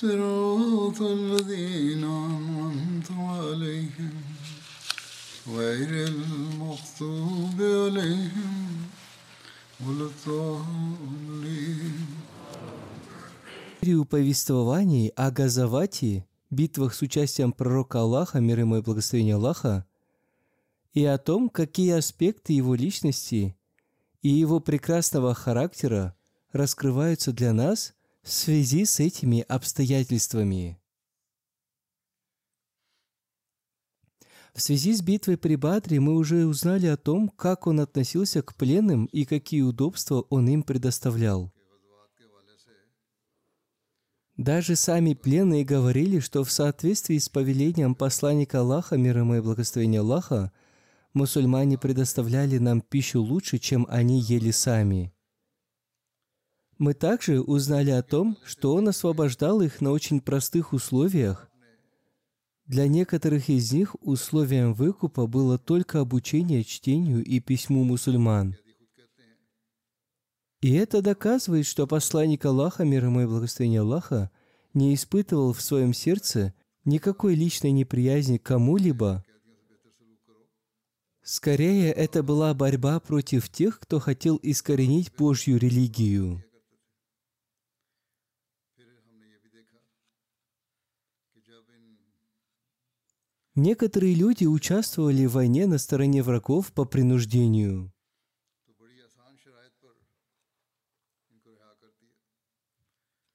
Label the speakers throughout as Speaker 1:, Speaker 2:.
Speaker 1: صراط الذين أنعمت عليهم غير المغضوب عليهم ولا الضالين
Speaker 2: серию повествований о Газавати, битвах с участием пророка Аллаха, мир ему и благословение Аллаха, и о том, какие аспекты его личности и его прекрасного характера раскрываются для нас в связи с этими обстоятельствами. В связи с битвой при Бадре мы уже узнали о том, как он относился к пленным и какие удобства он им предоставлял. Даже сами пленные говорили, что в соответствии с повелением посланника Аллаха, мир ему и благословение Аллаха, мусульмане предоставляли нам пищу лучше, чем они ели сами. Мы также узнали о том, что он освобождал их на очень простых условиях. Для некоторых из них условием выкупа было только обучение чтению и письму мусульман. И это доказывает, что посланник Аллаха, мир ему и благословение Аллаха, не испытывал в своем сердце никакой личной неприязни к кому-либо. Скорее, это была борьба против тех, кто хотел искоренить Божью религию. Некоторые люди участвовали в войне на стороне врагов по принуждению.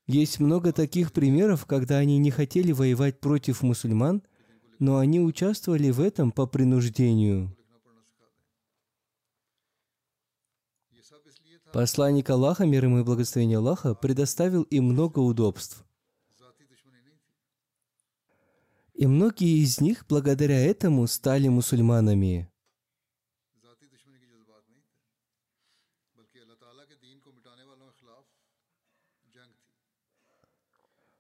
Speaker 2: Есть много таких примеров, когда они не хотели воевать против мусульман, но они участвовали в этом по принуждению. Посланник Аллаха, мир ему и благословение Аллаха, предоставил им много удобств. И многие из них благодаря этому стали мусульманами.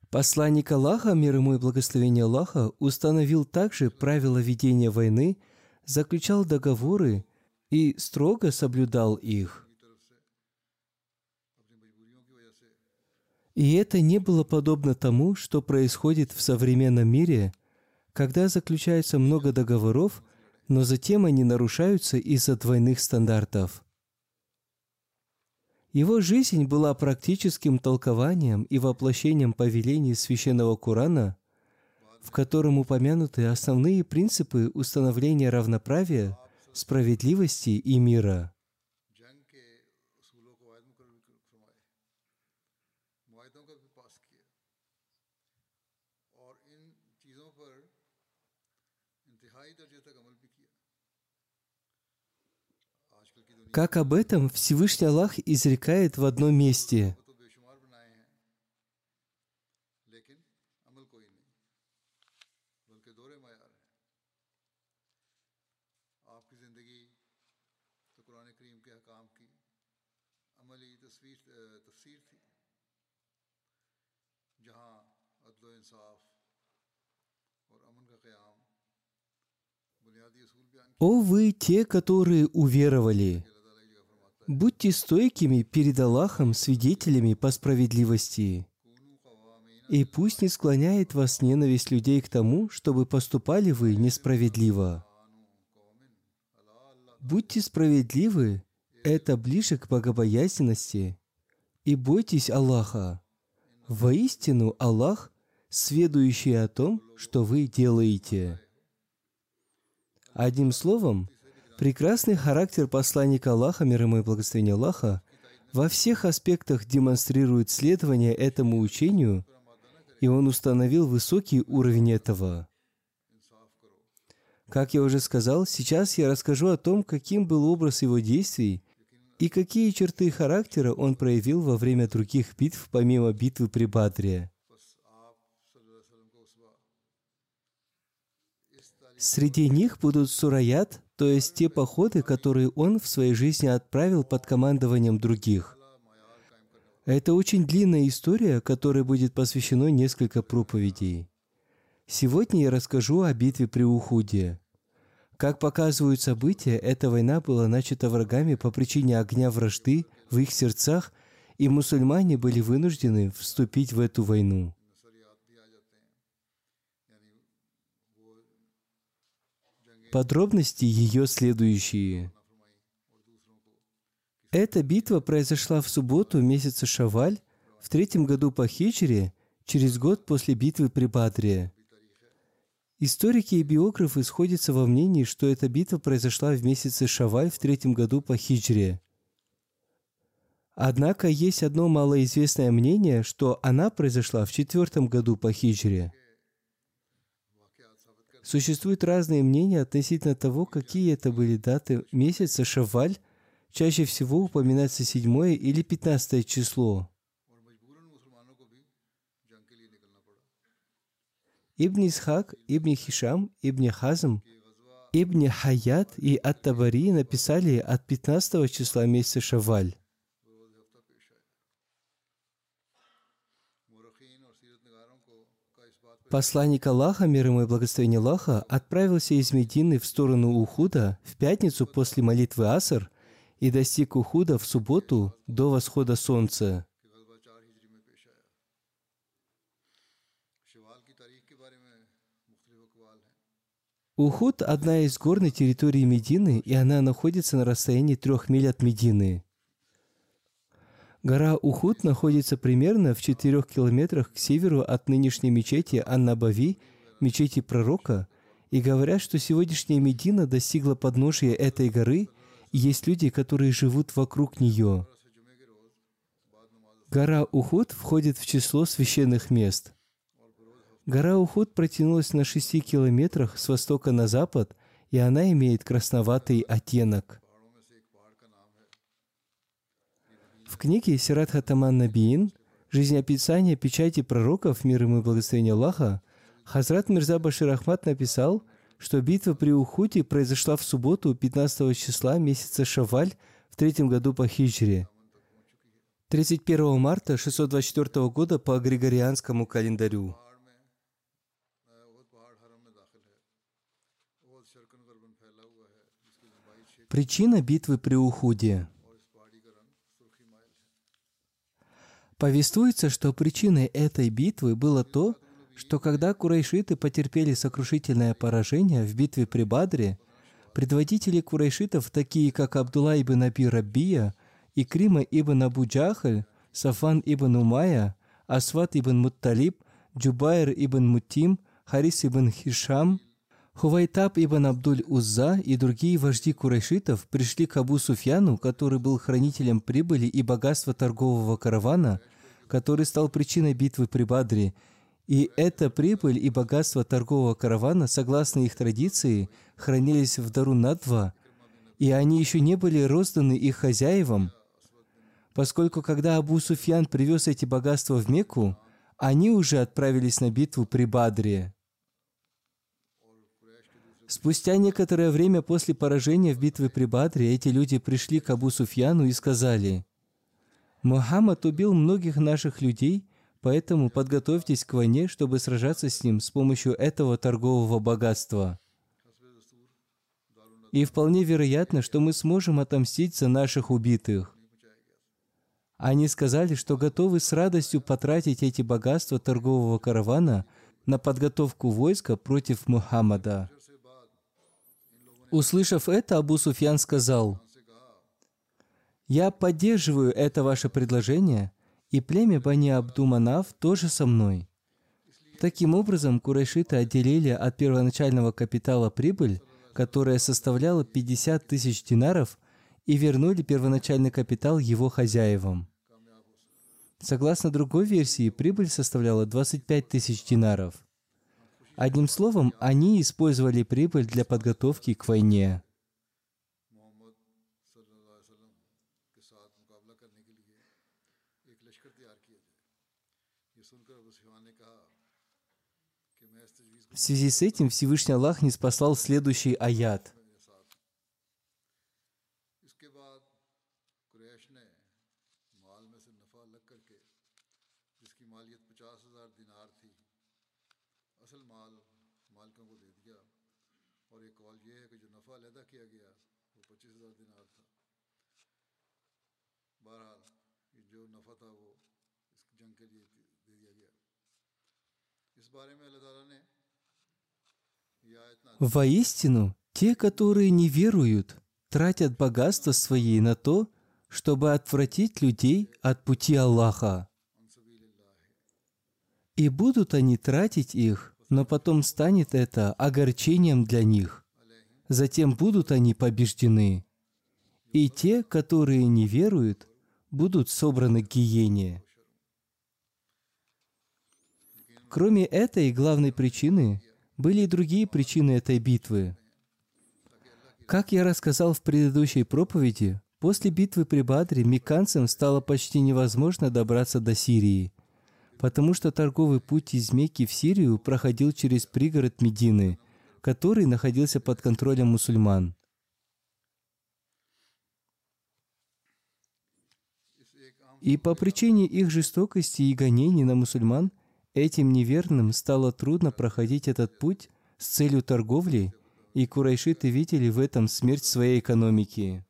Speaker 2: Посланник Аллаха, мир ему и благословение Аллаха, установил также правила ведения войны, заключал договоры и строго соблюдал их. И это не было подобно тому, что происходит в современном мире, когда заключается много договоров, но затем они нарушаются из-за двойных стандартов. Его жизнь была практическим толкованием и воплощением повелений священного Корана, в котором упомянуты основные принципы установления равноправия, справедливости и мира. Как об этом Всевышний Аллах изрекает в одном месте. «О вы, те, которые уверовали! Будьте стойкими перед Аллахом свидетелями по справедливости. И пусть не склоняет вас ненависть людей к тому, чтобы поступали вы несправедливо. Будьте справедливы, это ближе к богобоязненности. и бойтесь Аллаха. Воистину Аллах, сведущий о том, что вы делаете. Одним словом, прекрасный характер посланника Аллаха, мир ему и благословение Аллаха, во всех аспектах демонстрирует следование этому учению, и он установил высокий уровень этого. Как я уже сказал, сейчас я расскажу о том, каким был образ его действий и какие черты характера он проявил во время других битв, помимо битвы при Бадре. Среди них будут сураят, то есть те походы, которые он в своей жизни отправил под командованием других. Это очень длинная история, которой будет посвящено несколько проповедей. Сегодня я расскажу о битве при Ухуде. Как показывают события, эта война была начата врагами по причине огня вражды в их сердцах, и мусульмане были вынуждены вступить в эту войну. Подробности ее следующие. Эта битва произошла в субботу месяца Шаваль в третьем году по хиджре, через год после битвы при Бадре. Историки и биографы сходятся во мнении, что эта битва произошла в месяце Шаваль в третьем году по хиджре. Однако есть одно малоизвестное мнение, что она произошла в четвертом году по хиджре. Существуют разные мнения относительно того, какие это были даты месяца Шаваль. Чаще всего упоминается седьмое или пятнадцатое число. Ибн Исхак, Ибн Хишам, Ибн Хазм, Ибн Хаят и Ат-Табари написали от 15 числа месяца Шаваль. Посланник Аллаха, мир ему и благословение Аллаха, отправился из Медины в сторону Ухуда в пятницу после молитвы Аср и достиг Ухуда в субботу до восхода солнца. Ухуд – одна из горной территорий Медины, и она находится на расстоянии трех миль от Медины. Гора Ухуд находится примерно в четырех километрах к северу от нынешней мечети Аннабави, мечети пророка, и говорят, что сегодняшняя Медина достигла подножия этой горы, и есть люди, которые живут вокруг нее. Гора Ухуд входит в число священных мест. Гора Ухуд протянулась на 6 километрах с востока на запад, и она имеет красноватый оттенок. В книге Сират Хатаман Набиин «Жизнеописание печати пророков, мир им и благословение Аллаха» Хазрат Мирза Башир Ахмад написал, что битва при Ухуте произошла в субботу 15 числа месяца Шаваль в третьем году по хиджре, 31 марта 624 года по Григорианскому календарю. Причина битвы при Ухуде. Повествуется, что причиной этой битвы было то, что когда курайшиты потерпели сокрушительное поражение в битве при Бадре, предводители курайшитов, такие как Абдулла ибн Аби Раббия, Икрима ибн Абу Джахаль, Сафан ибн Умая, Асват ибн Мутталиб, Джубайр ибн Мутим, Харис ибн Хишам, Хувайтаб ибн Абдуль Узза и другие вожди курайшитов пришли к Абу Суфьяну, который был хранителем прибыли и богатства торгового каравана, который стал причиной битвы при Бадре. И эта прибыль и богатство торгового каравана, согласно их традиции, хранились в Дару Надва, и они еще не были розданы их хозяевам, поскольку когда Абу Суфьян привез эти богатства в Мекку, они уже отправились на битву при Бадре. Спустя некоторое время после поражения в битве при Бадре эти люди пришли к Абу Суфьяну и сказали, «Мухаммад убил многих наших людей, поэтому подготовьтесь к войне, чтобы сражаться с ним с помощью этого торгового богатства. И вполне вероятно, что мы сможем отомстить за наших убитых». Они сказали, что готовы с радостью потратить эти богатства торгового каравана на подготовку войска против Мухаммада. Услышав это, Абу Суфьян сказал, «Я поддерживаю это ваше предложение, и племя Бани Абдуманав тоже со мной. Таким образом, курайшиты отделили от первоначального капитала прибыль, которая составляла 50 тысяч динаров, и вернули первоначальный капитал его хозяевам. Согласно другой версии, прибыль составляла 25 тысяч динаров. Одним словом, они использовали прибыль для подготовки к войне. В связи с этим Всевышний Аллах не спасал следующий аят – Воистину, те, которые не веруют, тратят богатства свои на то, чтобы отвратить людей от пути Аллаха. И будут они тратить их, но потом станет это огорчением для них. Затем будут они побеждены. И те, которые не веруют, будут собраны к гиене. Кроме этой главной причины, были и другие причины этой битвы. Как я рассказал в предыдущей проповеди, после битвы при Бадре мекканцам стало почти невозможно добраться до Сирии, потому что торговый путь из Мекки в Сирию проходил через пригород Медины, который находился под контролем мусульман. И по причине их жестокости и гонений на мусульман, Этим неверным стало трудно проходить этот путь с целью торговли, и курайшиты видели в этом смерть своей экономики.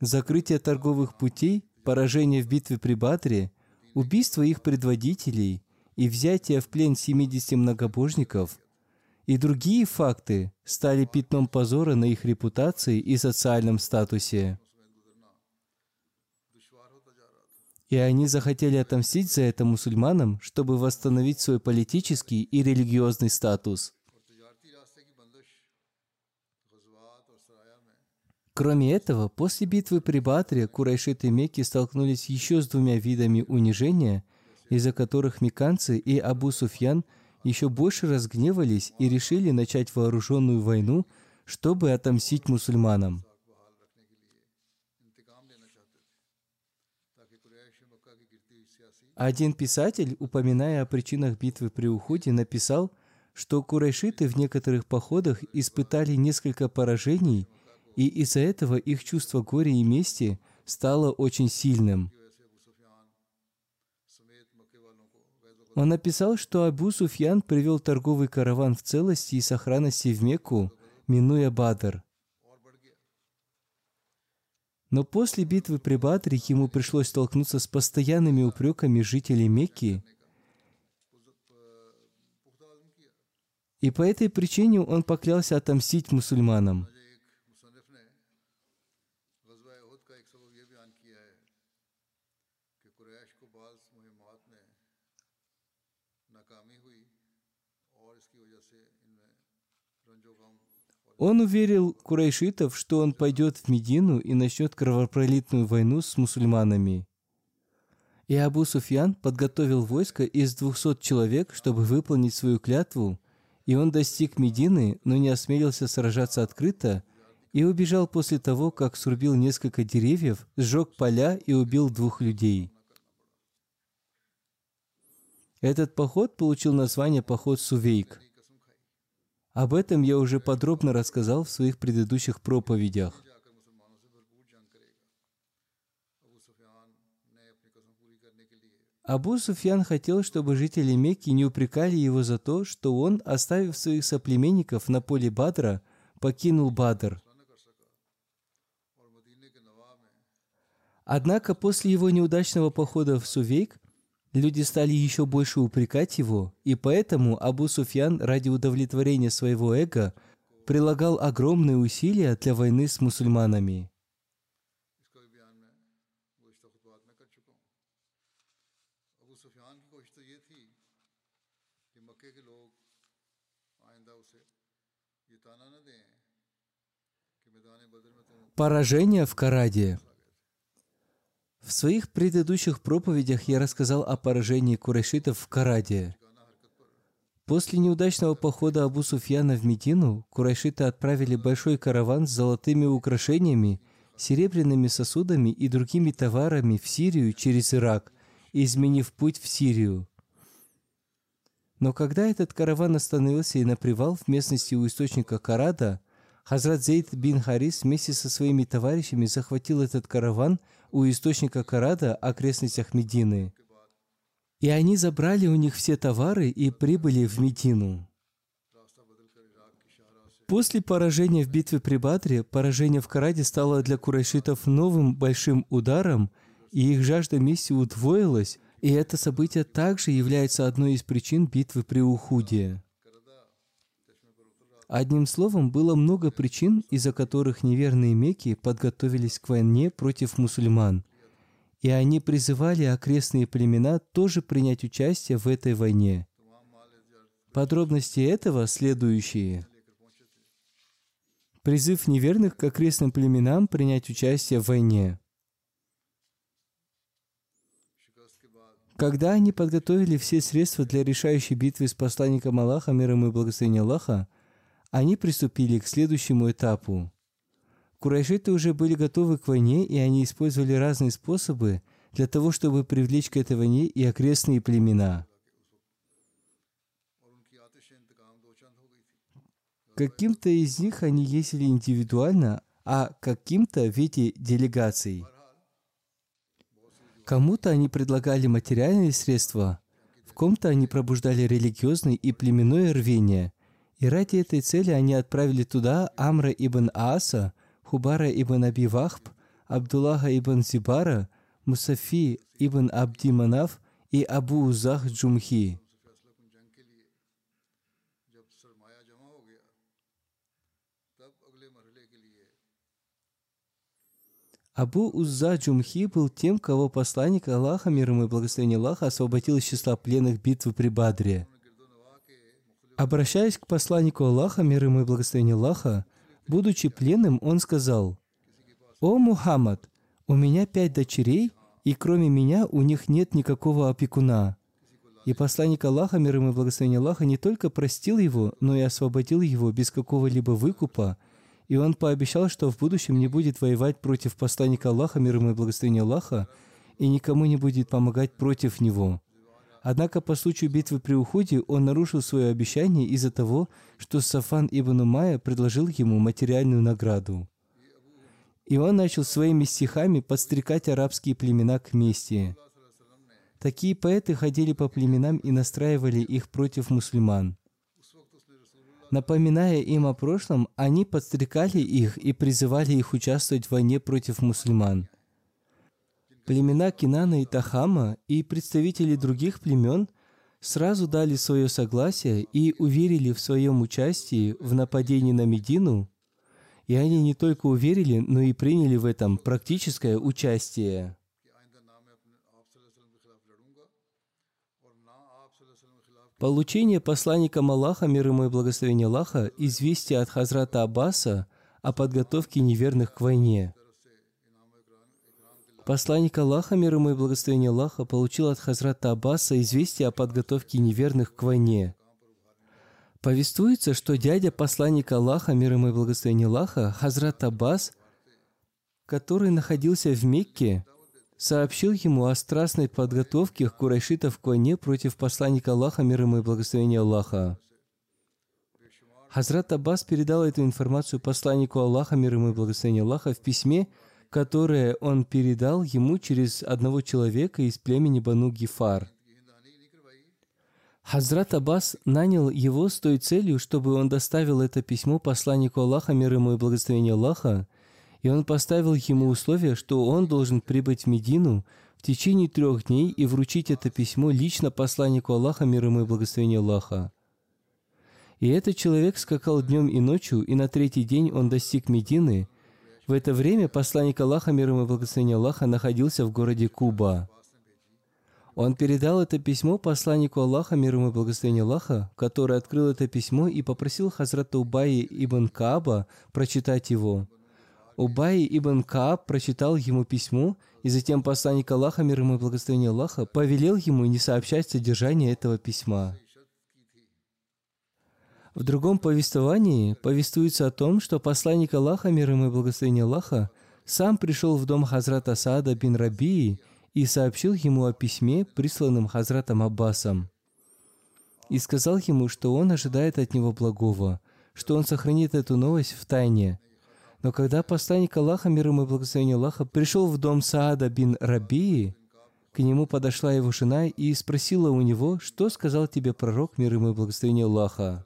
Speaker 2: Закрытие торговых путей, поражение в битве при Батре, убийство их предводителей и взятие в плен 70 многобожников и другие факты стали пятном позора на их репутации и социальном статусе. И они захотели отомстить за это мусульманам, чтобы восстановить свой политический и религиозный статус. Кроме этого, после битвы при Батре Курайшиты и Мекки столкнулись еще с двумя видами унижения, из-за которых меканцы и Абу Суфьян еще больше разгневались и решили начать вооруженную войну, чтобы отомстить мусульманам. Один писатель, упоминая о причинах битвы при уходе, написал, что курайшиты в некоторых походах испытали несколько поражений, и из-за этого их чувство горя и мести стало очень сильным. Он написал, что Абу Суфьян привел торговый караван в целости и сохранности в Мекку, минуя Бадр – но после битвы при Бадре ему пришлось столкнуться с постоянными упреками жителей Мекки. И по этой причине он поклялся отомстить мусульманам – Он уверил курайшитов, что он пойдет в Медину и начнет кровопролитную войну с мусульманами. И Абу Суфьян подготовил войско из 200 человек, чтобы выполнить свою клятву, и он достиг Медины, но не осмелился сражаться открыто, и убежал после того, как срубил несколько деревьев, сжег поля и убил двух людей. Этот поход получил название «Поход Сувейк». Об этом я уже подробно рассказал в своих предыдущих проповедях. Абу Суфьян хотел, чтобы жители Мекки не упрекали его за то, что он, оставив своих соплеменников на поле Бадра, покинул Бадр. Однако после его неудачного похода в Сувейк Люди стали еще больше упрекать его, и поэтому Абу Суфьян ради удовлетворения своего эго прилагал огромные усилия для войны с мусульманами. Поражение в Караде – в своих предыдущих проповедях я рассказал о поражении курайшитов в Караде. После неудачного похода Абу Суфьяна в Медину, курайшиты отправили большой караван с золотыми украшениями, серебряными сосудами и другими товарами в Сирию через Ирак, изменив путь в Сирию. Но когда этот караван остановился и на привал в местности у источника Карада, Хазрат Зейд бин Харис вместе со своими товарищами захватил этот караван у источника Карада, окрестностях Медины. И они забрали у них все товары и прибыли в Медину. После поражения в битве при Бадре, поражение в Караде стало для курайшитов новым большим ударом, и их жажда мести удвоилась, и это событие также является одной из причин битвы при Ухуде. Одним словом, было много причин, из-за которых неверные меки подготовились к войне против мусульман. И они призывали окрестные племена тоже принять участие в этой войне. Подробности этого следующие. Призыв неверных к окрестным племенам принять участие в войне. Когда они подготовили все средства для решающей битвы с посланником Аллаха, миром и благословением Аллаха, они приступили к следующему этапу. Курайшиты уже были готовы к войне, и они использовали разные способы для того, чтобы привлечь к этой войне и окрестные племена. Каким-то из них они ездили индивидуально, а каким-то в виде делегаций. Кому-то они предлагали материальные средства, в ком-то они пробуждали религиозное и племенное рвение – и ради этой цели они отправили туда Амра ибн Ааса, Хубара ибн Аби Вахб, Абдуллаха ибн Зибара, Мусафи ибн Абди Манав и Абу Узах Джумхи. Абу Узза Джумхи был тем, кого посланник Аллаха, мир ему и благословение Аллаха, освободил из числа пленных битвы при Бадре – Обращаясь к посланнику Аллаха, мир ему и благословение Аллаха, будучи пленным, он сказал, «О Мухаммад, у меня пять дочерей, и кроме меня у них нет никакого опекуна». И посланник Аллаха, мир ему и благословение Аллаха, не только простил его, но и освободил его без какого-либо выкупа, и он пообещал, что в будущем не будет воевать против посланника Аллаха, мир ему и благословение Аллаха, и никому не будет помогать против него. Однако по случаю битвы при Уходе он нарушил свое обещание из-за того, что Сафан ибн Умая предложил ему материальную награду. И он начал своими стихами подстрекать арабские племена к мести. Такие поэты ходили по племенам и настраивали их против мусульман. Напоминая им о прошлом, они подстрекали их и призывали их участвовать в войне против мусульман. Племена Кинана и Тахама и представители других племен сразу дали свое согласие и уверили в своем участии в нападении на Медину, и они не только уверили, но и приняли в этом практическое участие. Получение посланником Аллаха, мир ему и благословение Аллаха, известия от Хазрата Аббаса о подготовке неверных к войне – Посланник Аллаха, мир ему и благословение Аллаха, получил от Хазрата Аббаса известие о подготовке неверных к войне. Повествуется, что дядя посланника Аллаха, мир ему и благословение Аллаха, Хазрат Аббас, который находился в Мекке, сообщил ему о страстной подготовке курайшитов к войне против посланника Аллаха, мир ему и благословение Аллаха. Хазрат Аббас передал эту информацию посланнику Аллаха, мир ему и благословение Аллаха, в письме, которое он передал ему через одного человека из племени Бану Гифар. Хазрат Аббас нанял его с той целью, чтобы он доставил это письмо посланнику Аллаха, мир ему и благословение Аллаха, и он поставил ему условие, что он должен прибыть в Медину в течение трех дней и вручить это письмо лично посланнику Аллаха, мир ему и благословение Аллаха. И этот человек скакал днем и ночью, и на третий день он достиг Медины. В это время посланник Аллаха, мир ему и благословение Аллаха, находился в городе Куба. Он передал это письмо посланнику Аллаха, мир ему и благословение Аллаха, который открыл это письмо и попросил Хазрата Убаи ибн Кааба прочитать его. Убай ибн Кааб прочитал ему письмо, и затем посланник Аллаха, мир ему и благословение Аллаха, повелел ему не сообщать содержание этого письма. В другом повествовании повествуется о том, что посланник Аллаха, мир ему и благословение Аллаха, сам пришел в дом Хазрата Саада бин Рабии и сообщил ему о письме, присланном Хазратом Аббасом. И сказал ему, что он ожидает от него благого, что он сохранит эту новость в тайне. Но когда посланник Аллаха, мир ему и благословение Аллаха, пришел в дом Саада бин Рабии, к нему подошла его жена и спросила у него, что сказал тебе пророк, мир ему и благословение Аллаха.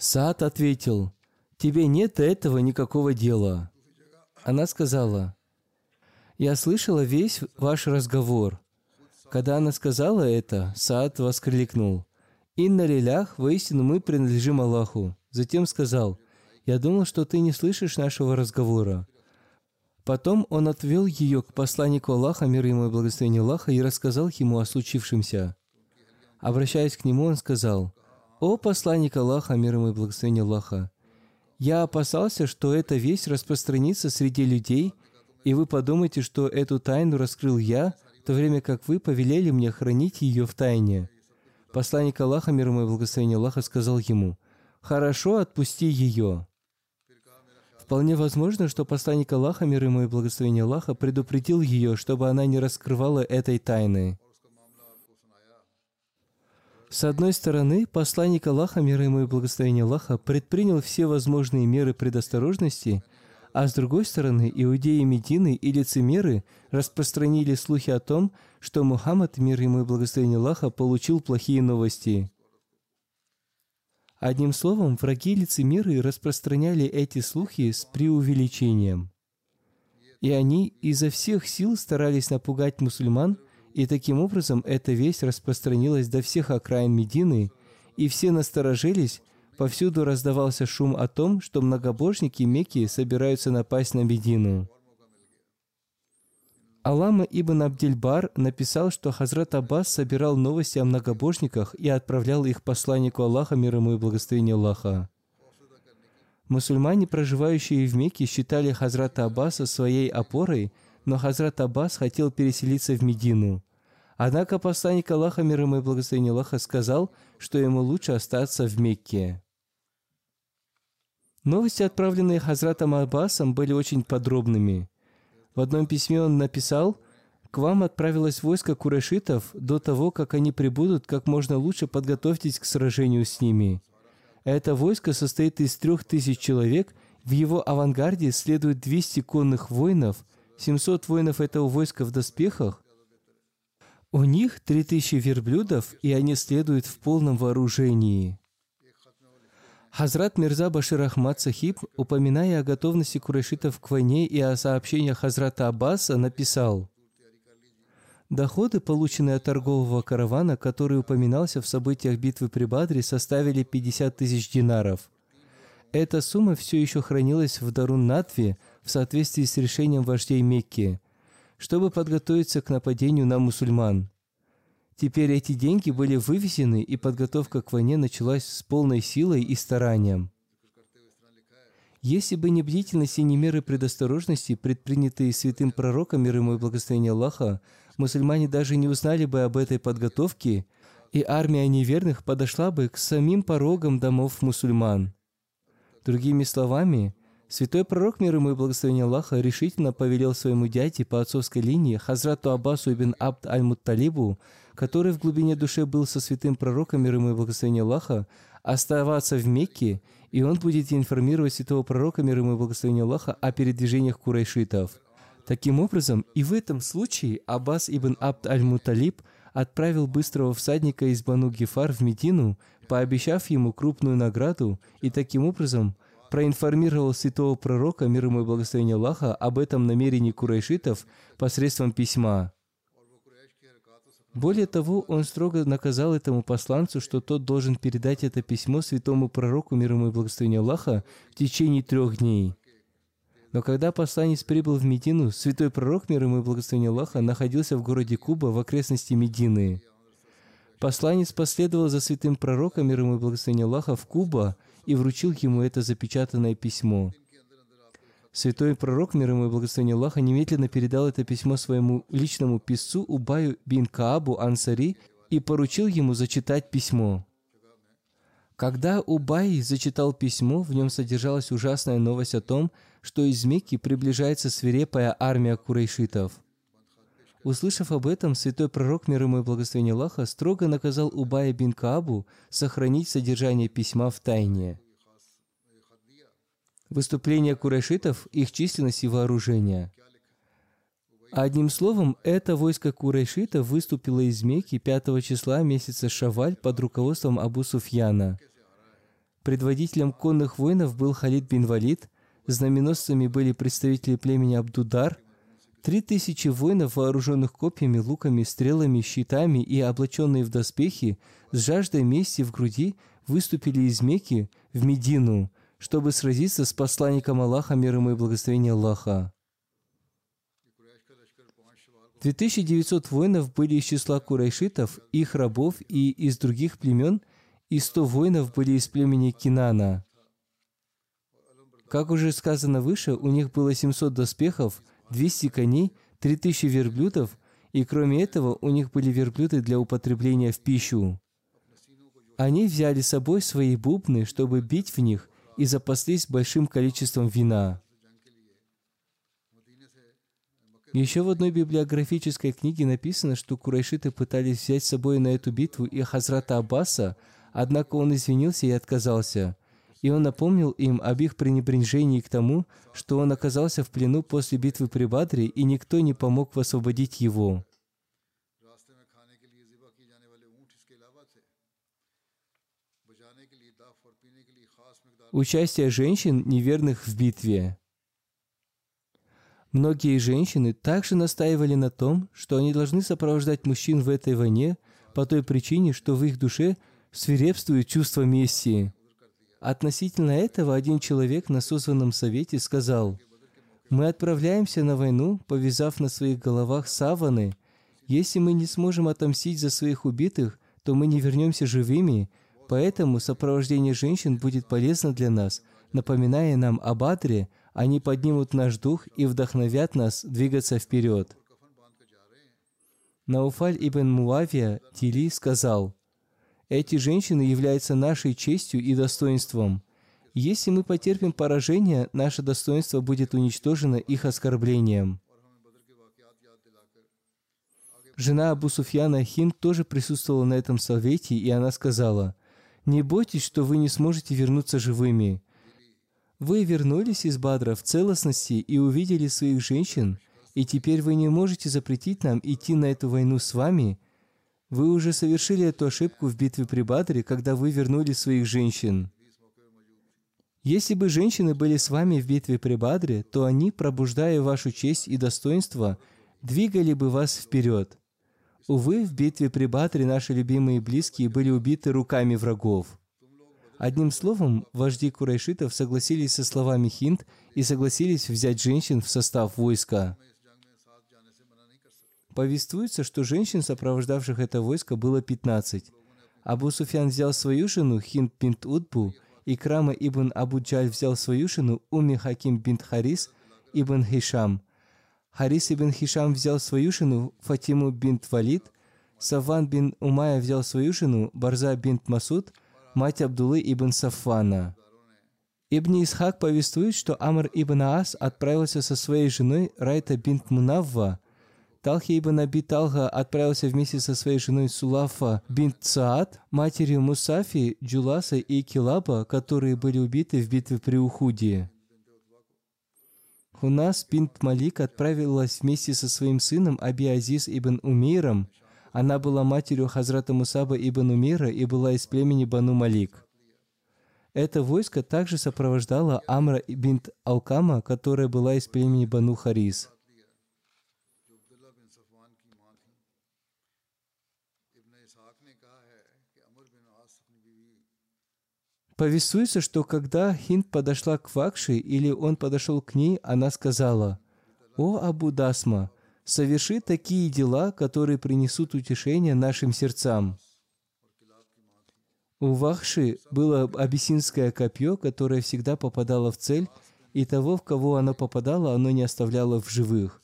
Speaker 2: Саад ответил, «Тебе нет этого никакого дела». Она сказала, «Я слышала весь ваш разговор». Когда она сказала это, Саад воскликнул, «Инна лилях, воистину мы принадлежим Аллаху». Затем сказал, «Я думал, что ты не слышишь нашего разговора». Потом он отвел ее к посланнику Аллаха, мир ему и благословение Аллаха, и рассказал ему о случившемся. Обращаясь к нему, он сказал, «О посланник Аллаха, мир ему и благословение Аллаха, я опасался, что эта весть распространится среди людей, и вы подумаете, что эту тайну раскрыл я, в то время как вы повелели мне хранить ее в тайне». Посланник Аллаха, мир ему и благословение Аллаха, сказал ему, «Хорошо, отпусти ее». Вполне возможно, что посланник Аллаха, мир ему и благословение Аллаха, предупредил ее, чтобы она не раскрывала этой тайны. С одной стороны, посланник Аллаха, мир ему и благословение Аллаха, предпринял все возможные меры предосторожности, а с другой стороны, иудеи Медины и лицемеры распространили слухи о том, что Мухаммад, мир ему и благословение Аллаха, получил плохие новости. Одним словом, враги лицемеры распространяли эти слухи с преувеличением. И они изо всех сил старались напугать мусульман – и таким образом эта весть распространилась до всех окраин Медины, и все насторожились, повсюду раздавался шум о том, что многобожники Мекки собираются напасть на Медину. Алама ибн Абдельбар написал, что Хазрат Аббас собирал новости о многобожниках и отправлял их посланнику Аллаха, мир ему и благословение Аллаха. Мусульмане, проживающие в Мекке, считали Хазрата Аббаса своей опорой – но Хазрат Аббас хотел переселиться в Медину. Однако посланник Аллаха, мир ему и благословение Аллаха, сказал, что ему лучше остаться в Мекке. Новости, отправленные Хазратом Аббасом, были очень подробными. В одном письме он написал, «К вам отправилось войско курешитов. До того, как они прибудут, как можно лучше подготовьтесь к сражению с ними. Это войско состоит из трех тысяч человек, в его авангарде следует 200 конных воинов – 700 воинов этого войска в доспехах, у них 3000 верблюдов, и они следуют в полном вооружении. Хазрат Мирза Башир Ахмад Сахиб, упоминая о готовности курайшитов к войне и о сообщениях Хазрата Аббаса, написал, Доходы, полученные от торгового каравана, который упоминался в событиях битвы при Бадре, составили 50 тысяч динаров. Эта сумма все еще хранилась в Дарун-Натве, в соответствии с решением вождей Мекки, чтобы подготовиться к нападению на мусульман. Теперь эти деньги были вывезены, и подготовка к войне началась с полной силой и старанием. Если бы не бдительность и не меры предосторожности, предпринятые святым пророком, мир ему и благословение Аллаха, мусульмане даже не узнали бы об этой подготовке, и армия неверных подошла бы к самим порогам домов мусульман. Другими словами, Святой пророк, мир ему и благословение Аллаха, решительно повелел своему дяде по отцовской линии, Хазрату Аббасу ибн Абд аль-Мутталибу, который в глубине души был со святым пророком, мир ему и благословение Аллаха, оставаться в Мекке, и он будет информировать святого пророка, мир ему и благословение Аллаха, о передвижениях курайшитов. Таким образом, и в этом случае Аббас ибн Абд аль-Муталиб отправил быстрого всадника из Бану Гефар в Медину, пообещав ему крупную награду, и таким образом – проинформировал святого пророка, мир ему и благословение Аллаха, об этом намерении курайшитов посредством письма. Более того, он строго наказал этому посланцу, что тот должен передать это письмо святому пророку, мир ему и благословение Аллаха, в течение трех дней. Но когда посланец прибыл в Медину, святой пророк, мир ему и благословение Аллаха, находился в городе Куба в окрестности Медины. Посланец последовал за святым пророком, мир ему и благословение Аллаха, в Куба и вручил ему это запечатанное письмо. Святой пророк, мир ему и благословение Аллаха, немедленно передал это письмо своему личному писцу Убаю бин Каабу Ансари и поручил ему зачитать письмо. Когда Убай зачитал письмо, в нем содержалась ужасная новость о том, что из Мекки приближается свирепая армия курейшитов. Услышав об этом, святой пророк, мир ему и благословение Аллаха, строго наказал Убая бин Каабу сохранить содержание письма в тайне. Выступление курайшитов, их численность и вооружение. Одним словом, это войско курайшитов выступило из Мекки 5 числа месяца Шаваль под руководством Абу Суфьяна. Предводителем конных воинов был Халид бин Валид, знаменосцами были представители племени Абдудар, три тысячи воинов, вооруженных копьями, луками, стрелами, щитами и облаченные в доспехи, с жаждой мести в груди, выступили из Мекки в Медину, чтобы сразиться с посланником Аллаха, мир ему и благословение Аллаха. 2900 воинов были из числа курайшитов, их рабов и из других племен, и 100 воинов были из племени Кинана. Как уже сказано выше, у них было 700 доспехов, 200 коней, 3000 верблюдов, и кроме этого у них были верблюды для употребления в пищу. Они взяли с собой свои бубны, чтобы бить в них, и запаслись большим количеством вина. Еще в одной библиографической книге написано, что курайшиты пытались взять с собой на эту битву и Хазрата Аббаса, однако он извинился и отказался. И он напомнил им об их пренебрежении к тому, что он оказался в плену после битвы при Бадре, и никто не помог освободить его. Участие женщин, неверных в битве. Многие женщины также настаивали на том, что они должны сопровождать мужчин в этой войне по той причине, что в их душе свирепствует чувство мести. Относительно этого один человек на созванном совете сказал, «Мы отправляемся на войну, повязав на своих головах саваны. Если мы не сможем отомстить за своих убитых, то мы не вернемся живыми, поэтому сопровождение женщин будет полезно для нас, напоминая нам об Адре, они поднимут наш дух и вдохновят нас двигаться вперед. Науфаль ибн Муавия Тили сказал, «Эти женщины являются нашей честью и достоинством. Если мы потерпим поражение, наше достоинство будет уничтожено их оскорблением». Жена Абу Суфьяна Хинд тоже присутствовала на этом совете, и она сказала, «Не бойтесь, что вы не сможете вернуться живыми. Вы вернулись из Бадра в целостности и увидели своих женщин, и теперь вы не можете запретить нам идти на эту войну с вами. Вы уже совершили эту ошибку в битве при Бадре, когда вы вернули своих женщин. Если бы женщины были с вами в битве при Бадре, то они, пробуждая вашу честь и достоинство, двигали бы вас вперед. Увы, в битве при Бадре наши любимые близкие были убиты руками врагов. Одним словом, вожди курайшитов согласились со словами Хинд и согласились взять женщин в состав войска. Повествуется, что женщин, сопровождавших это войско, было 15. Абу Суфян взял свою жену Хинд бинт Удбу, и Крама ибн Абу Джаль взял свою жену Уми Хаким бинт Харис ибн Хишам. Харис ибн Хишам взял свою жену Фатиму бинт Валид, Саван бин Умая взял свою жену Барза бинт Масуд – мать Абдулы ибн Сафвана. Ибн Исхак повествует, что Амр ибн Аас отправился со своей женой Райта бинт Мунавва. Талхи ибн Аби Талха отправился вместе со своей женой Сулафа бинт Саад, матерью Мусафи, Джуласа и Килаба, которые были убиты в битве при Ухуде. Хунас бинт Малик отправилась вместе со своим сыном Аби Азиз ибн Умейром – она была матерью Хазрата Мусаба ибн Умира и была из племени Бану Малик. Это войско также сопровождало Амра бинт Алкама, которая была из племени Бану Харис. Повествуется, что когда Хинд подошла к Вахши или он подошел к ней, она сказала, «О Абу Дасма, соверши такие дела, которые принесут утешение нашим сердцам». У Вахши было абиссинское копье, которое всегда попадало в цель, и того, в кого оно попадало, оно не оставляло в живых.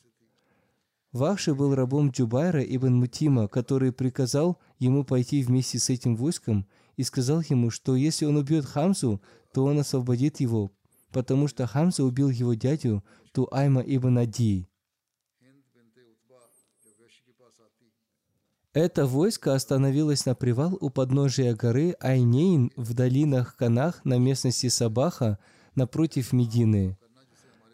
Speaker 2: Вахши был рабом Джубайра ибн Мутима, который приказал ему пойти вместе с этим войском и сказал ему, что если он убьет Хамзу, то он освободит его, потому что Хамза убил его дядю Туайма ибн Ади. Это войско остановилось на привал у подножия горы Айнейн в долинах Канах на местности Сабаха напротив Медины.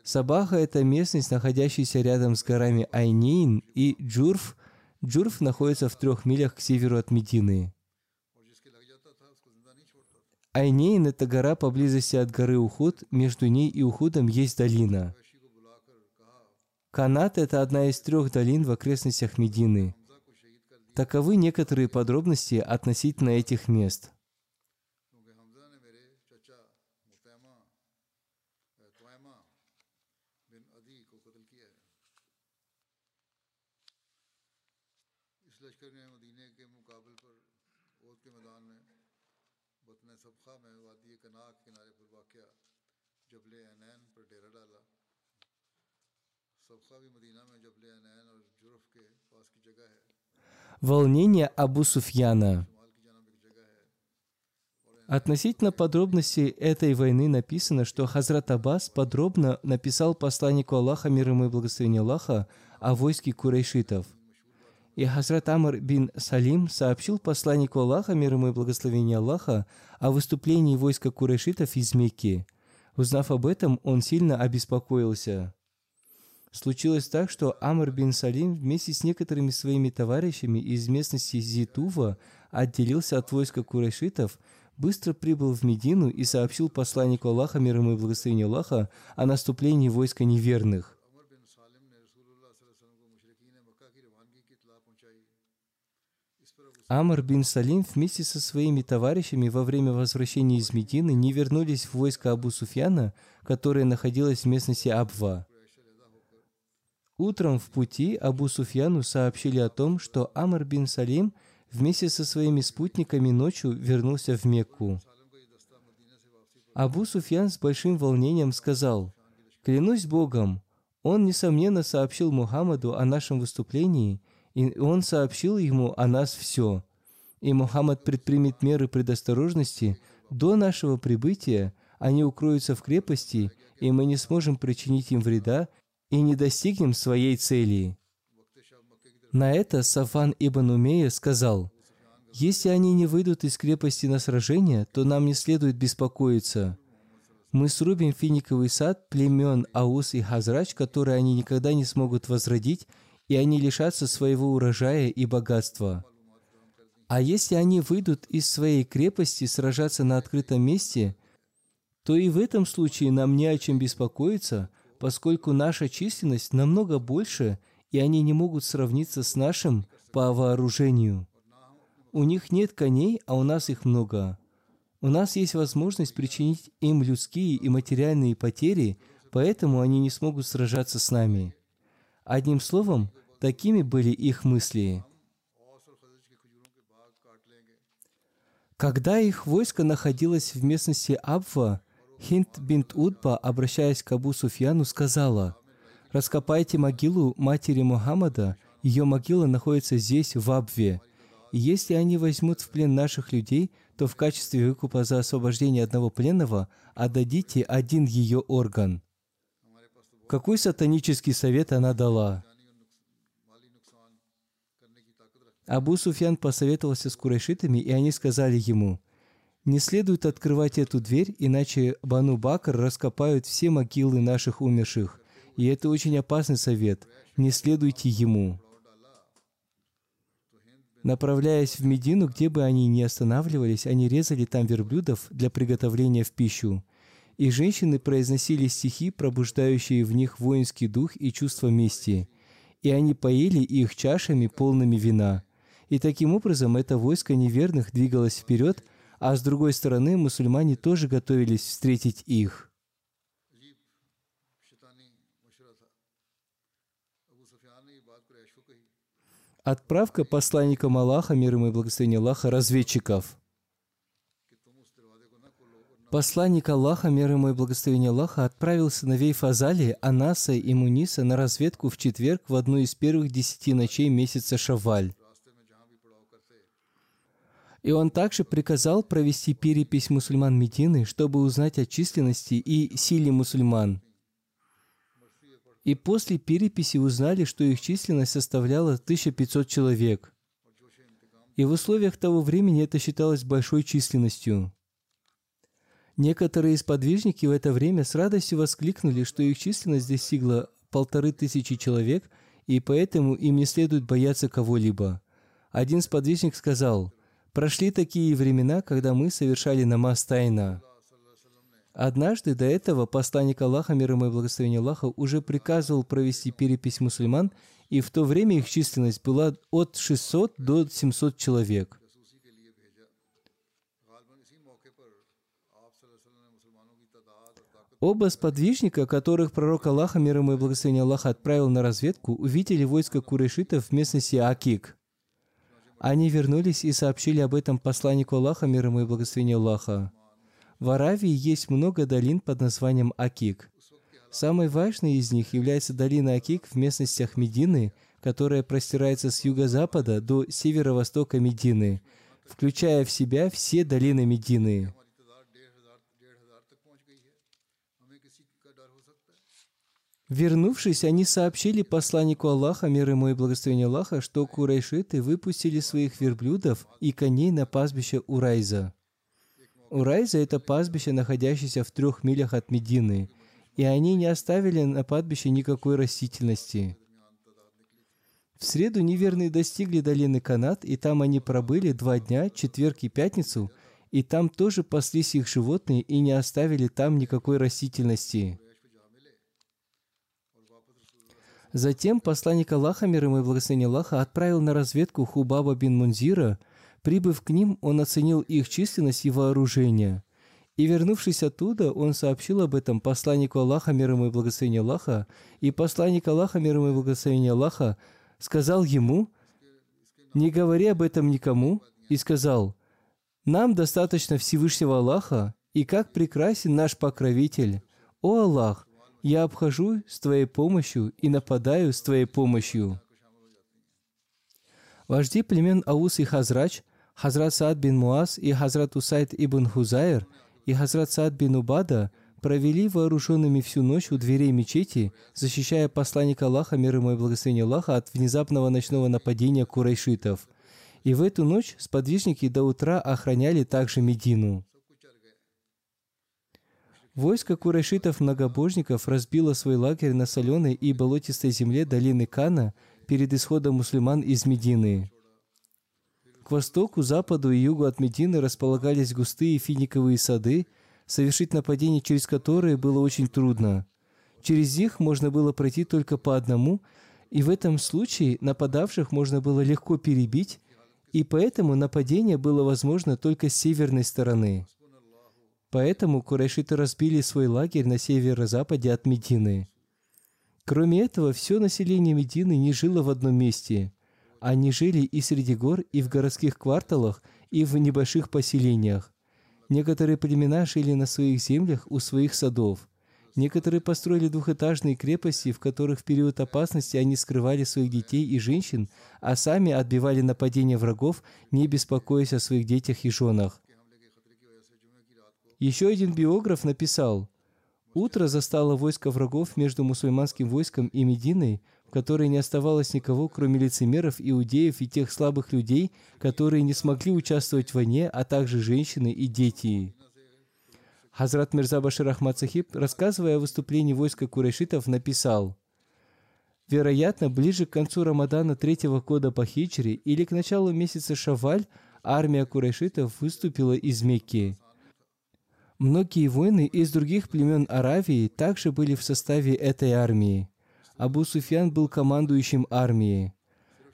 Speaker 2: Сабаха – это местность, находящаяся рядом с горами Айнейн и Джурф. Джурф находится в трех милях к северу от Медины. Айнейн – это гора поблизости от горы Ухуд, между ней и Ухудом есть долина. Канат – это одна из трех долин в окрестностях Медины. Таковы некоторые подробности относительно этих мест. Волнение Абу Суфьяна. Относительно подробностей этой войны написано, что Хазрат Аббас подробно написал посланнику Аллаха, мир ему и благословение Аллаха, о войске курайшитов. И Хазрат Амр бин Салим сообщил посланнику Аллаха, мир ему и благословение Аллаха, о выступлении войска курайшитов из Мекки. Узнав об этом, он сильно обеспокоился. Случилось так, что Амр бин Салим вместе с некоторыми своими товарищами из местности Зитува отделился от войска курайшитов, быстро прибыл в Медину и сообщил посланнику Аллаха, мир ему и благословение Аллаха, о наступлении войска неверных. Амр бин Салим вместе со своими товарищами во время возвращения из Медины не вернулись в войско Абу Суфьяна, которое находилось в местности Абва. Утром в пути Абу Суфьяну сообщили о том, что Амр бин Салим вместе со своими спутниками ночью вернулся в Мекку. Абу Суфьян с большим волнением сказал, «Клянусь Богом, он, несомненно, сообщил Мухаммаду о нашем выступлении, и он сообщил ему о нас все. И Мухаммад предпримет меры предосторожности до нашего прибытия, они укроются в крепости, и мы не сможем причинить им вреда и не достигнем своей цели. На это Сафан ибн Умея сказал, «Если они не выйдут из крепости на сражение, то нам не следует беспокоиться. Мы срубим финиковый сад племен Аус и Хазрач, которые они никогда не смогут возродить, и они лишатся своего урожая и богатства. А если они выйдут из своей крепости сражаться на открытом месте, то и в этом случае нам не о чем беспокоиться – поскольку наша численность намного больше, и они не могут сравниться с нашим по вооружению. У них нет коней, а у нас их много. У нас есть возможность причинить им людские и материальные потери, поэтому они не смогут сражаться с нами. Одним словом, такими были их мысли. Когда их войско находилось в местности Абва, Хинд бинт Удба, обращаясь к Абу Суфьяну, сказала, «Раскопайте могилу матери Мухаммада, ее могила находится здесь, в Абве. И если они возьмут в плен наших людей, то в качестве выкупа за освобождение одного пленного отдадите один ее орган». Какой сатанический совет она дала? Абу Суфьян посоветовался с курайшитами, и они сказали ему – не следует открывать эту дверь, иначе Бану Бакр раскопают все могилы наших умерших. И это очень опасный совет. Не следуйте ему. Направляясь в Медину, где бы они ни останавливались, они резали там верблюдов для приготовления в пищу. И женщины произносили стихи, пробуждающие в них воинский дух и чувство мести. И они поили их чашами, полными вина. И таким образом это войско неверных двигалось вперед, а с другой стороны мусульмане тоже готовились встретить их. Отправка посланникам Аллаха, мир ему и благословение Аллаха, разведчиков. Посланник Аллаха, мир ему и благословение Аллаха, отправил сыновей Фазали, Анаса и Муниса на разведку в четверг в одну из первых десяти ночей месяца Шаваль. И он также приказал провести перепись мусульман Медины, чтобы узнать о численности и силе мусульман. И после переписи узнали, что их численность составляла 1500 человек. И в условиях того времени это считалось большой численностью. Некоторые сподвижники в это время с радостью воскликнули, что их численность достигла полторы тысячи человек, и поэтому им не следует бояться кого-либо. Один сподвижник сказал, Прошли такие времена, когда мы совершали намаз тайна. Однажды до этого посланник Аллаха, мир ему и благословение Аллаха, уже приказывал провести перепись мусульман, и в то время их численность была от 600 до 700 человек. Оба сподвижника, которых пророк Аллаха, мир ему и благословение Аллаха, отправил на разведку, увидели войско курайшитов в местности Акик – они вернулись и сообщили об этом посланнику Аллаха, мир ему и благословение Аллаха. В Аравии есть много долин под названием Акик. Самой важной из них является долина Акик в местностях Медины, которая простирается с юго-запада до северо-востока Медины, включая в себя все долины Медины. Вернувшись, они сообщили посланнику Аллаха, мир ему и благословение Аллаха, что курайшиты выпустили своих верблюдов и коней на пастбище Урайза. Урайза – это пастбище, находящееся в трех милях от Медины, и они не оставили на пастбище никакой растительности. В среду неверные достигли долины Канат, и там они пробыли два дня, четверг и пятницу, и там тоже паслись их животные и не оставили там никакой растительности. Затем посланник Аллаха, мир ему и благословение Аллаха, отправил на разведку Хубаба бин Мунзира. Прибыв к ним, он оценил их численность и вооружение. И вернувшись оттуда, он сообщил об этом посланнику Аллаха, мир ему и благословение Аллаха, и посланник Аллаха, мир ему и благословение Аллаха, сказал ему, «Не говори об этом никому», и сказал, «Нам достаточно Всевышнего Аллаха, и как прекрасен наш покровитель. О Аллах, я обхожу с Твоей помощью и нападаю с Твоей помощью». Вожди племен Аус и Хазрач, Хазрат Саад бин Муаз и Хазрат Усайд ибн Хузайр и Хазрат Саад бин Убада провели вооруженными всю ночь у дверей мечети, защищая посланника Аллаха, мир ему и благословение Аллаха, от внезапного ночного нападения курайшитов. И в эту ночь сподвижники до утра охраняли также Медину. Войско курайшитов-многобожников разбило свой лагерь на соленой и болотистой земле долины Кана перед исходом мусульман из Медины. К востоку, западу и югу от Медины располагались густые финиковые сады, совершить нападение через которые было очень трудно. Через них можно было пройти только по одному, и в этом случае нападавших можно было легко перебить, и поэтому нападение было возможно только с северной стороны. Поэтому курайшиты разбили свой лагерь на северо-западе от Медины. Кроме этого, все население Медины не жило в одном месте. Они жили и среди гор, и в городских кварталах, и в небольших поселениях. Некоторые племена жили на своих землях у своих садов. Некоторые построили двухэтажные крепости, в которых в период опасности они скрывали своих детей и женщин, а сами отбивали нападения врагов, не беспокоясь о своих детях и женах. Еще один биограф написал, «Утро застало войско врагов между мусульманским войском и Мединой, в которой не оставалось никого, кроме лицемеров, иудеев и тех слабых людей, которые не смогли участвовать в войне, а также женщины и дети». Хазрат Мирза Башир Ахмад Сахиб, рассказывая о выступлении войска курайшитов, написал, Вероятно, ближе к концу Рамадана третьего года по хиджре или к началу месяца Шаваль армия курайшитов выступила из Мекки. Многие воины из других племен Аравии также были в составе этой армии. Абу Суфьян был командующим армией.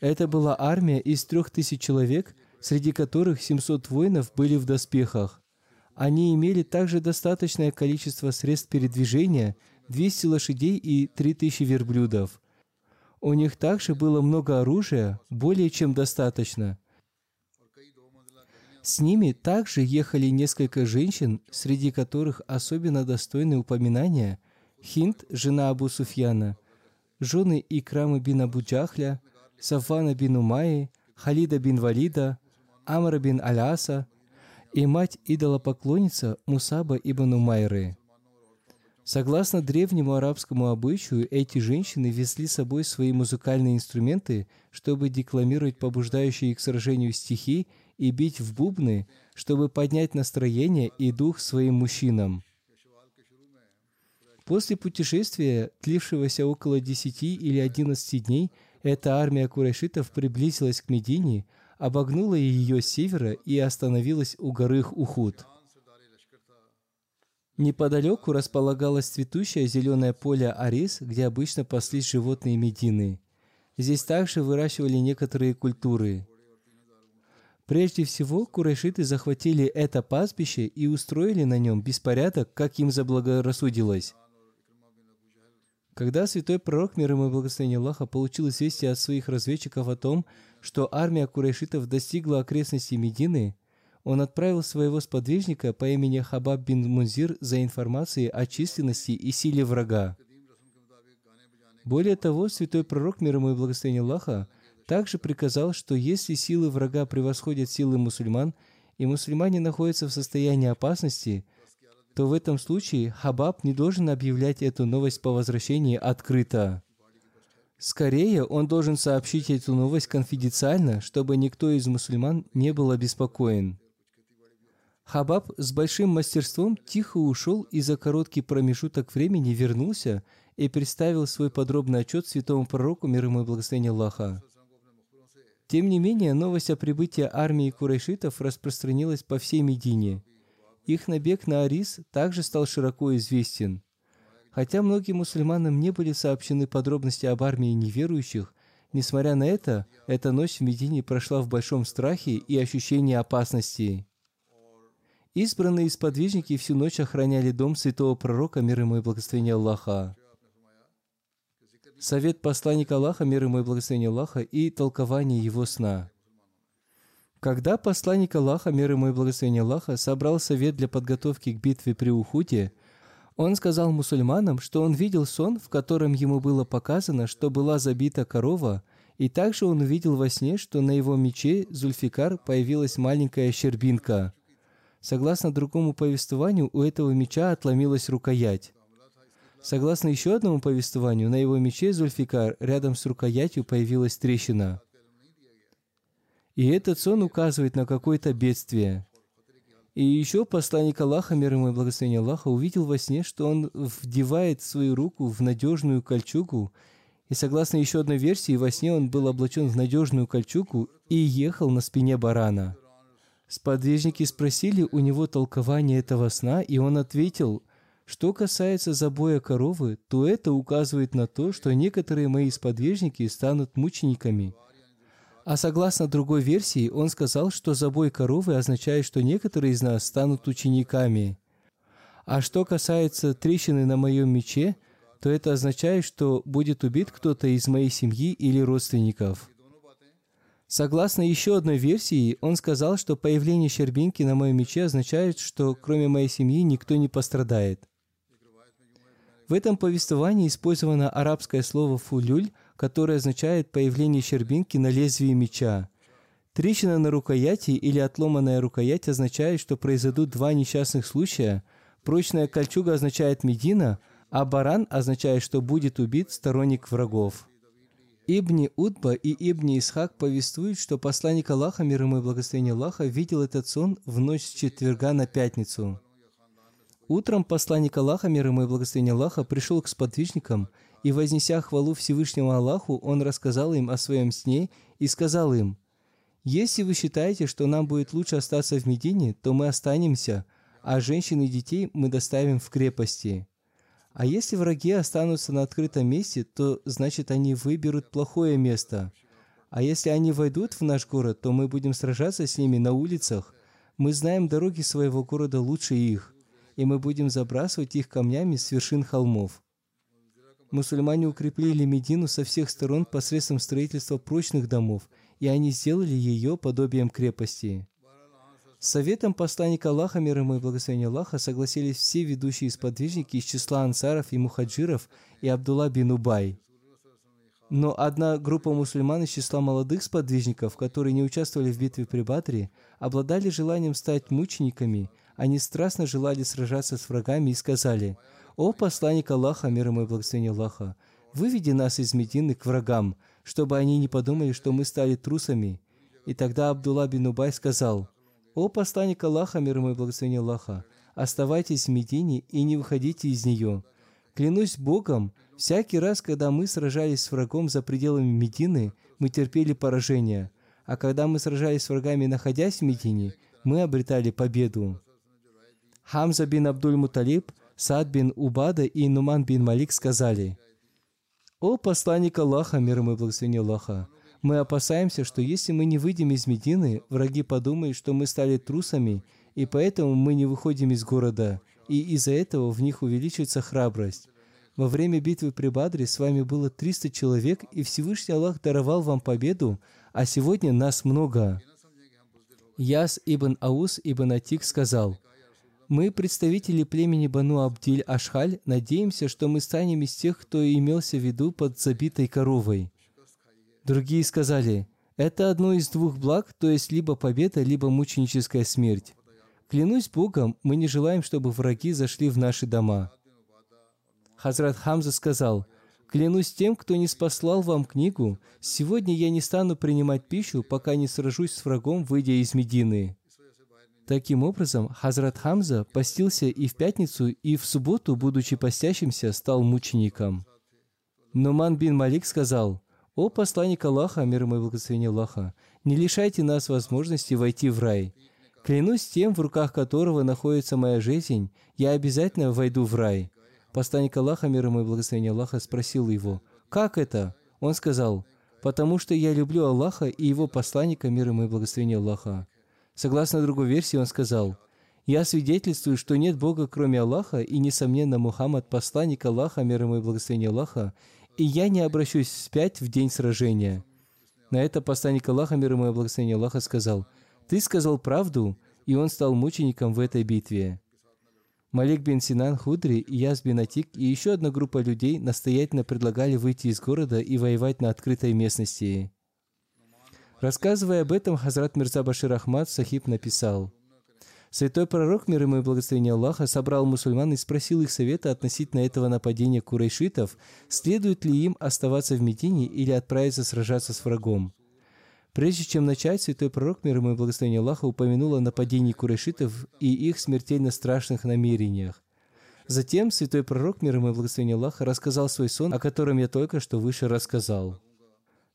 Speaker 2: Это была армия из трех тысяч человек, среди которых 700 воинов были в доспехах. Они имели также достаточное количество средств передвижения, 200 лошадей и 3000 верблюдов. У них также было много оружия, более чем достаточно. С ними также ехали несколько женщин, среди которых особенно достойны упоминания Хинд, жена Абу Суфьяна, жены Икрама бин Абу Джахля, Сафана бин Умайи, Халида бин Валида, Амра бин Аляса и мать идолопоклонница Мусаба ибн Умайры. Согласно древнему арабскому обычаю, эти женщины везли с собой свои музыкальные инструменты, чтобы декламировать побуждающие их к сражению стихи и бить в бубны, чтобы поднять настроение и дух своим мужчинам. После путешествия, длившегося около 10 или 11 дней, эта армия курайшитов приблизилась к Медине, обогнула ее с севера и остановилась у горы Ухуд. Неподалеку располагалось цветущее зеленое поле Арис, где обычно паслись животные Медины. Здесь также выращивали некоторые культуры. Прежде всего, курайшиты захватили это пастбище и устроили на нем беспорядок, как им заблагорассудилось. Когда святой пророк, мир ему и благословение Аллаха, получил известие от своих разведчиков о том, что армия курайшитов достигла окрестностей Медины, он отправил своего сподвижника по имени Хабаб бин Мунзир за информацией о численности и силе врага. Более того, святой пророк, мир ему и благословение Аллаха, также приказал, что если силы врага превосходят силы мусульман, и мусульмане находятся в состоянии опасности, то в этом случае Хабаб не должен объявлять эту новость по возвращении открыто. Скорее, он должен сообщить эту новость конфиденциально, чтобы никто из мусульман не был обеспокоен. Хабаб с большим мастерством тихо ушел и за короткий промежуток времени вернулся и представил свой подробный отчет святому пророку, мир ему и благословение Аллаха. Тем не менее, новость о прибытии армии курайшитов распространилась по всей Медине. Их набег на Арис также стал широко известен. Хотя многим мусульманам не были сообщены подробности об армии неверующих, несмотря на это, эта ночь в Медине прошла в большом страхе и ощущении опасности. Избранные сподвижники всю ночь охраняли дом святого пророка, мир ему и благословение Аллаха совет посланника Аллаха, мир ему и благословение Аллаха, и толкование его сна. Когда посланник Аллаха, мир ему и благословение Аллаха, собрал совет для подготовки к битве при Ухуде, он сказал мусульманам, что он видел сон, в котором ему было показано, что была забита корова, и также он увидел во сне, что на его мече Зульфикар появилась маленькая щербинка. Согласно другому повествованию, у этого меча отломилась рукоять. Согласно еще одному повествованию, на его мече Зульфикар рядом с рукоятью появилась трещина. И этот сон указывает на какое-то бедствие. И еще посланник Аллаха, мир ему и благословение Аллаха, увидел во сне, что он вдевает свою руку в надежную кольчугу, и согласно еще одной версии, во сне он был облачен в надежную кольчугу и ехал на спине барана. Сподвижники спросили у него толкование этого сна, и он ответил, что касается забоя коровы, то это указывает на то, что некоторые мои сподвижники станут мучениками. А согласно другой версии, он сказал, что забой коровы означает, что некоторые из нас станут учениками. А что касается трещины на моем мече, то это означает, что будет убит кто-то из моей семьи или родственников. Согласно еще одной версии, он сказал, что появление щербинки на моем мече означает, что кроме моей семьи никто не пострадает. В этом повествовании использовано арабское слово «фулюль», которое означает появление щербинки на лезвии меча. Трещина на рукояти или отломанная рукоять означает, что произойдут два несчастных случая. Прочная кольчуга означает Медина, а баран означает, что будет убит сторонник врагов. Ибни Удба и Ибни Исхак повествуют, что посланник Аллаха, мир ему и благословение Аллаха, видел этот сон в ночь с четверга на пятницу. Утром посланник Аллаха, мир ему и благословение Аллаха, пришел к сподвижникам, и, вознеся хвалу Всевышнему Аллаху, он рассказал им о своем сне и сказал им, «Если вы считаете, что нам будет лучше остаться в Медине, то мы останемся, а женщин и детей мы доставим в крепости. А если враги останутся на открытом месте, то значит они выберут плохое место. А если они войдут в наш город, то мы будем сражаться с ними на улицах. Мы знаем дороги своего города лучше их, и мы будем забрасывать их камнями с вершин холмов. Мусульмане укрепили Медину со всех сторон посредством строительства прочных домов, и они сделали ее подобием крепости. Советом посланника Аллаха, мир ему и благословения Аллаха, согласились все ведущие сподвижники из числа ансаров и мухаджиров и Абдулла бин Убай. Но одна группа мусульман из числа молодых сподвижников, которые не участвовали в битве при Бадре, обладали желанием стать мучениками, они страстно желали сражаться с врагами и сказали, «О посланник Аллаха, мир ему и благословение Аллаха, выведи нас из Медины к врагам, чтобы они не подумали, что мы стали трусами». И тогда Абдулла бин Убай сказал, «О посланник Аллаха, мир ему и благословение Аллаха, оставайтесь в Медине и не выходите из нее. Клянусь Богом, всякий раз, когда мы сражались с врагом за пределами Медины, мы терпели поражение, а когда мы сражались с врагами, находясь в Медине, мы обретали победу». Хамза бин Абдуль Муталиб, Сад бин Убада и Нуман бин Малик сказали, «О посланник Аллаха, мир ему и благословение Аллаха, мы опасаемся, что если мы не выйдем из Медины, враги подумают, что мы стали трусами, и поэтому мы не выходим из города, и из-за этого в них увеличивается храбрость. Во время битвы при Бадре с вами было 300 человек, и Всевышний Аллах даровал вам победу, а сегодня нас много. Яс ибн Аус ибн Атик сказал, «Мы, представители племени Бану Абдиль Ашхаль, надеемся, что мы станем из тех, кто имелся в виду под забитой коровой». Другие сказали, это одно из двух благ, то есть либо победа, либо мученическая смерть. Клянусь Богом, мы не желаем, чтобы враги зашли в наши дома. Хазрат Хамза сказал, «Клянусь тем, кто не спаслал вам книгу, сегодня я не стану принимать пищу, пока не сражусь с врагом, выйдя из Медины». Таким образом, Хазрат Хамза постился и в пятницу, и в субботу, будучи постящимся, стал мучеником. Нуман бин Малик сказал, «О посланник Аллаха, мир ему и благословение Аллаха, не лишайте нас возможности войти в рай. Клянусь тем, в руках которого находится моя жизнь, я обязательно войду в рай». Посланник Аллаха, мир ему и благословение Аллаха, спросил его, «Как это?» Он сказал, «Потому что я люблю Аллаха и его посланника, мир ему и благословение Аллаха». Согласно другой версии, он сказал, «Я свидетельствую, что нет Бога, кроме Аллаха, и, несомненно, Мухаммад – посланник Аллаха, мир ему и благословение Аллаха, и я не обращусь вспять в день сражения». На это посланник Аллаха, мир ему и благословение Аллаха, сказал, «Ты сказал правду, и он стал мучеником в этой битве». Малик бин Синан Худри, Яс бин Атик и еще одна группа людей настоятельно предлагали выйти из города и воевать на открытой местности. Рассказывая об этом, Хазрат Мирза Башир Ахмад Сахиб написал – Святой пророк, мир ему и благословение Аллаха, собрал мусульман и спросил их совета относительно этого нападения курайшитов, следует ли им оставаться в Медине или отправиться сражаться с врагом. Прежде чем начать, святой пророк, мир ему и благословение Аллаха, упомянул о нападении курайшитов и их смертельно страшных намерениях. Затем святой пророк, мир ему и благословение Аллаха, рассказал свой сон, о котором я только что выше рассказал.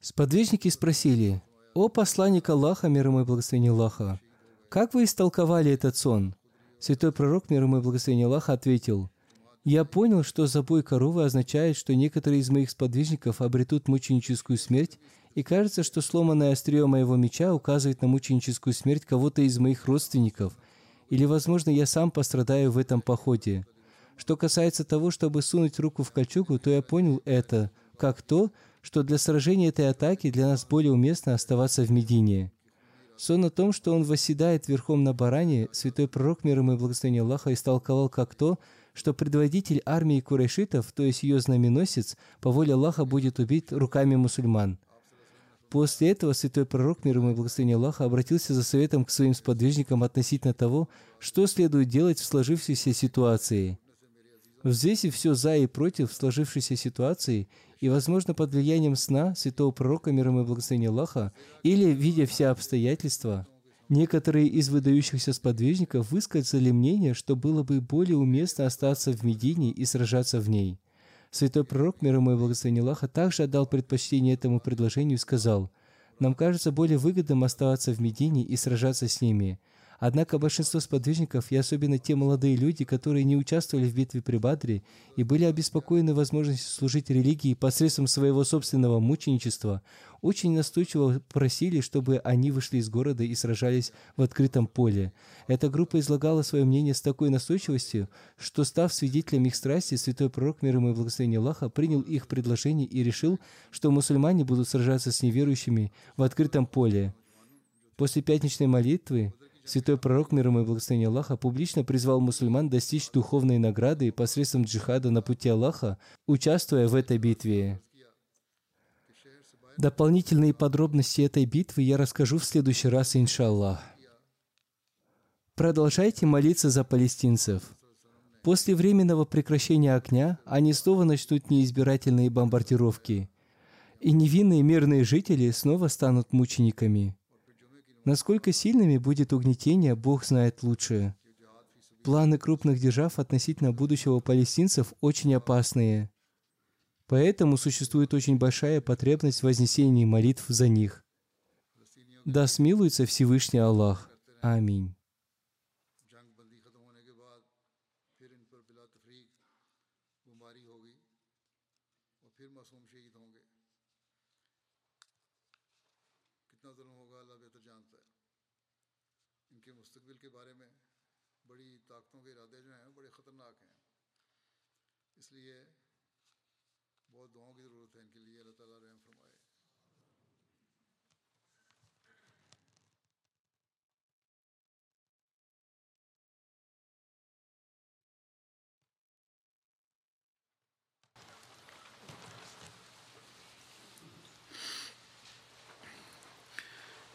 Speaker 2: Сподвижники спросили, «О посланник Аллаха, мир ему и благословение Аллаха, как вы истолковали этот сон? Святой пророк, мир ему и благословение Аллаха, ответил, «Я понял, что забой коровы означает, что некоторые из моих сподвижников обретут мученическую смерть, и кажется, что сломанное острие моего меча указывает на мученическую смерть кого-то из моих родственников, или, возможно, я сам пострадаю в этом походе. Что касается того, чтобы сунуть руку в кольчугу, то я понял это как то, что для сражения этой атаки для нас более уместно оставаться в Медине. Сон о том, что он восседает верхом на баране, святой пророк, мир ему и благословение Аллаха, истолковал как то, что предводитель армии курайшитов, то есть ее знаменосец, по воле Аллаха будет убит руками мусульман. После этого святой пророк, мир ему и благословение Аллаха, обратился за советом к своим сподвижникам относительно того, что следует делать в сложившейся ситуации. Взвесив все за и против сложившейся ситуации и, возможно, под влиянием сна святого пророка, мир ему и благословения Аллаха, или видя все обстоятельства, некоторые из выдающихся сподвижников высказали мнение, что было бы более уместно остаться в Медине и сражаться в ней. Святой пророк, мир ему и благословения Аллаха, также отдал предпочтение этому предложению и сказал, «Нам кажется более выгодным оставаться в Медине и сражаться с ними. Однако большинство сподвижников, и особенно те молодые люди, которые не участвовали в битве при Бадре и были обеспокоены возможностью служить религии посредством своего собственного мученичества, очень настойчиво просили, чтобы они вышли из города и сражались в открытом поле. Эта группа излагала свое мнение с такой настойчивостью, что, став свидетелем их страсти, святой пророк, мир ему и благословение Аллаха, принял их предложение и решил, что мусульмане будут сражаться с неверующими в открытом поле. После пятничной молитвы Святой пророк, мир ему и благословение Аллаха, публично призвал мусульман достичь духовной награды посредством джихада на пути Аллаха, участвуя в этой битве. Дополнительные подробности этой битвы я расскажу в следующий раз, иншаллах. Продолжайте молиться за палестинцев. После временного прекращения огня они снова начнут неизбирательные бомбардировки, и невинные мирные жители снова станут мучениками. Насколько сильными будет угнетение, Бог знает лучше. Планы крупных держав относительно будущего палестинцев очень опасные. Поэтому существует очень большая потребность в вознесении молитв за них. Да смилуется Всевышний Аллах. Аминь.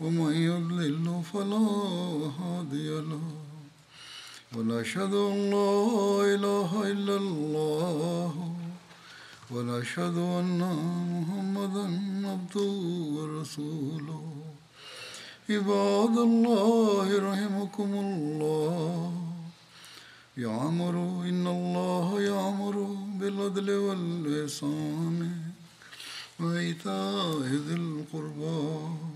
Speaker 1: ومن يضلل فلا هادي له. ونشهد أن لا إله إلا الله. ونشهد أن محمدا عبده ورسوله. عباد الله رحمكم الله. يعمر إن الله يعمر بالعدل والإحسان. وإيتاء ذي القربى.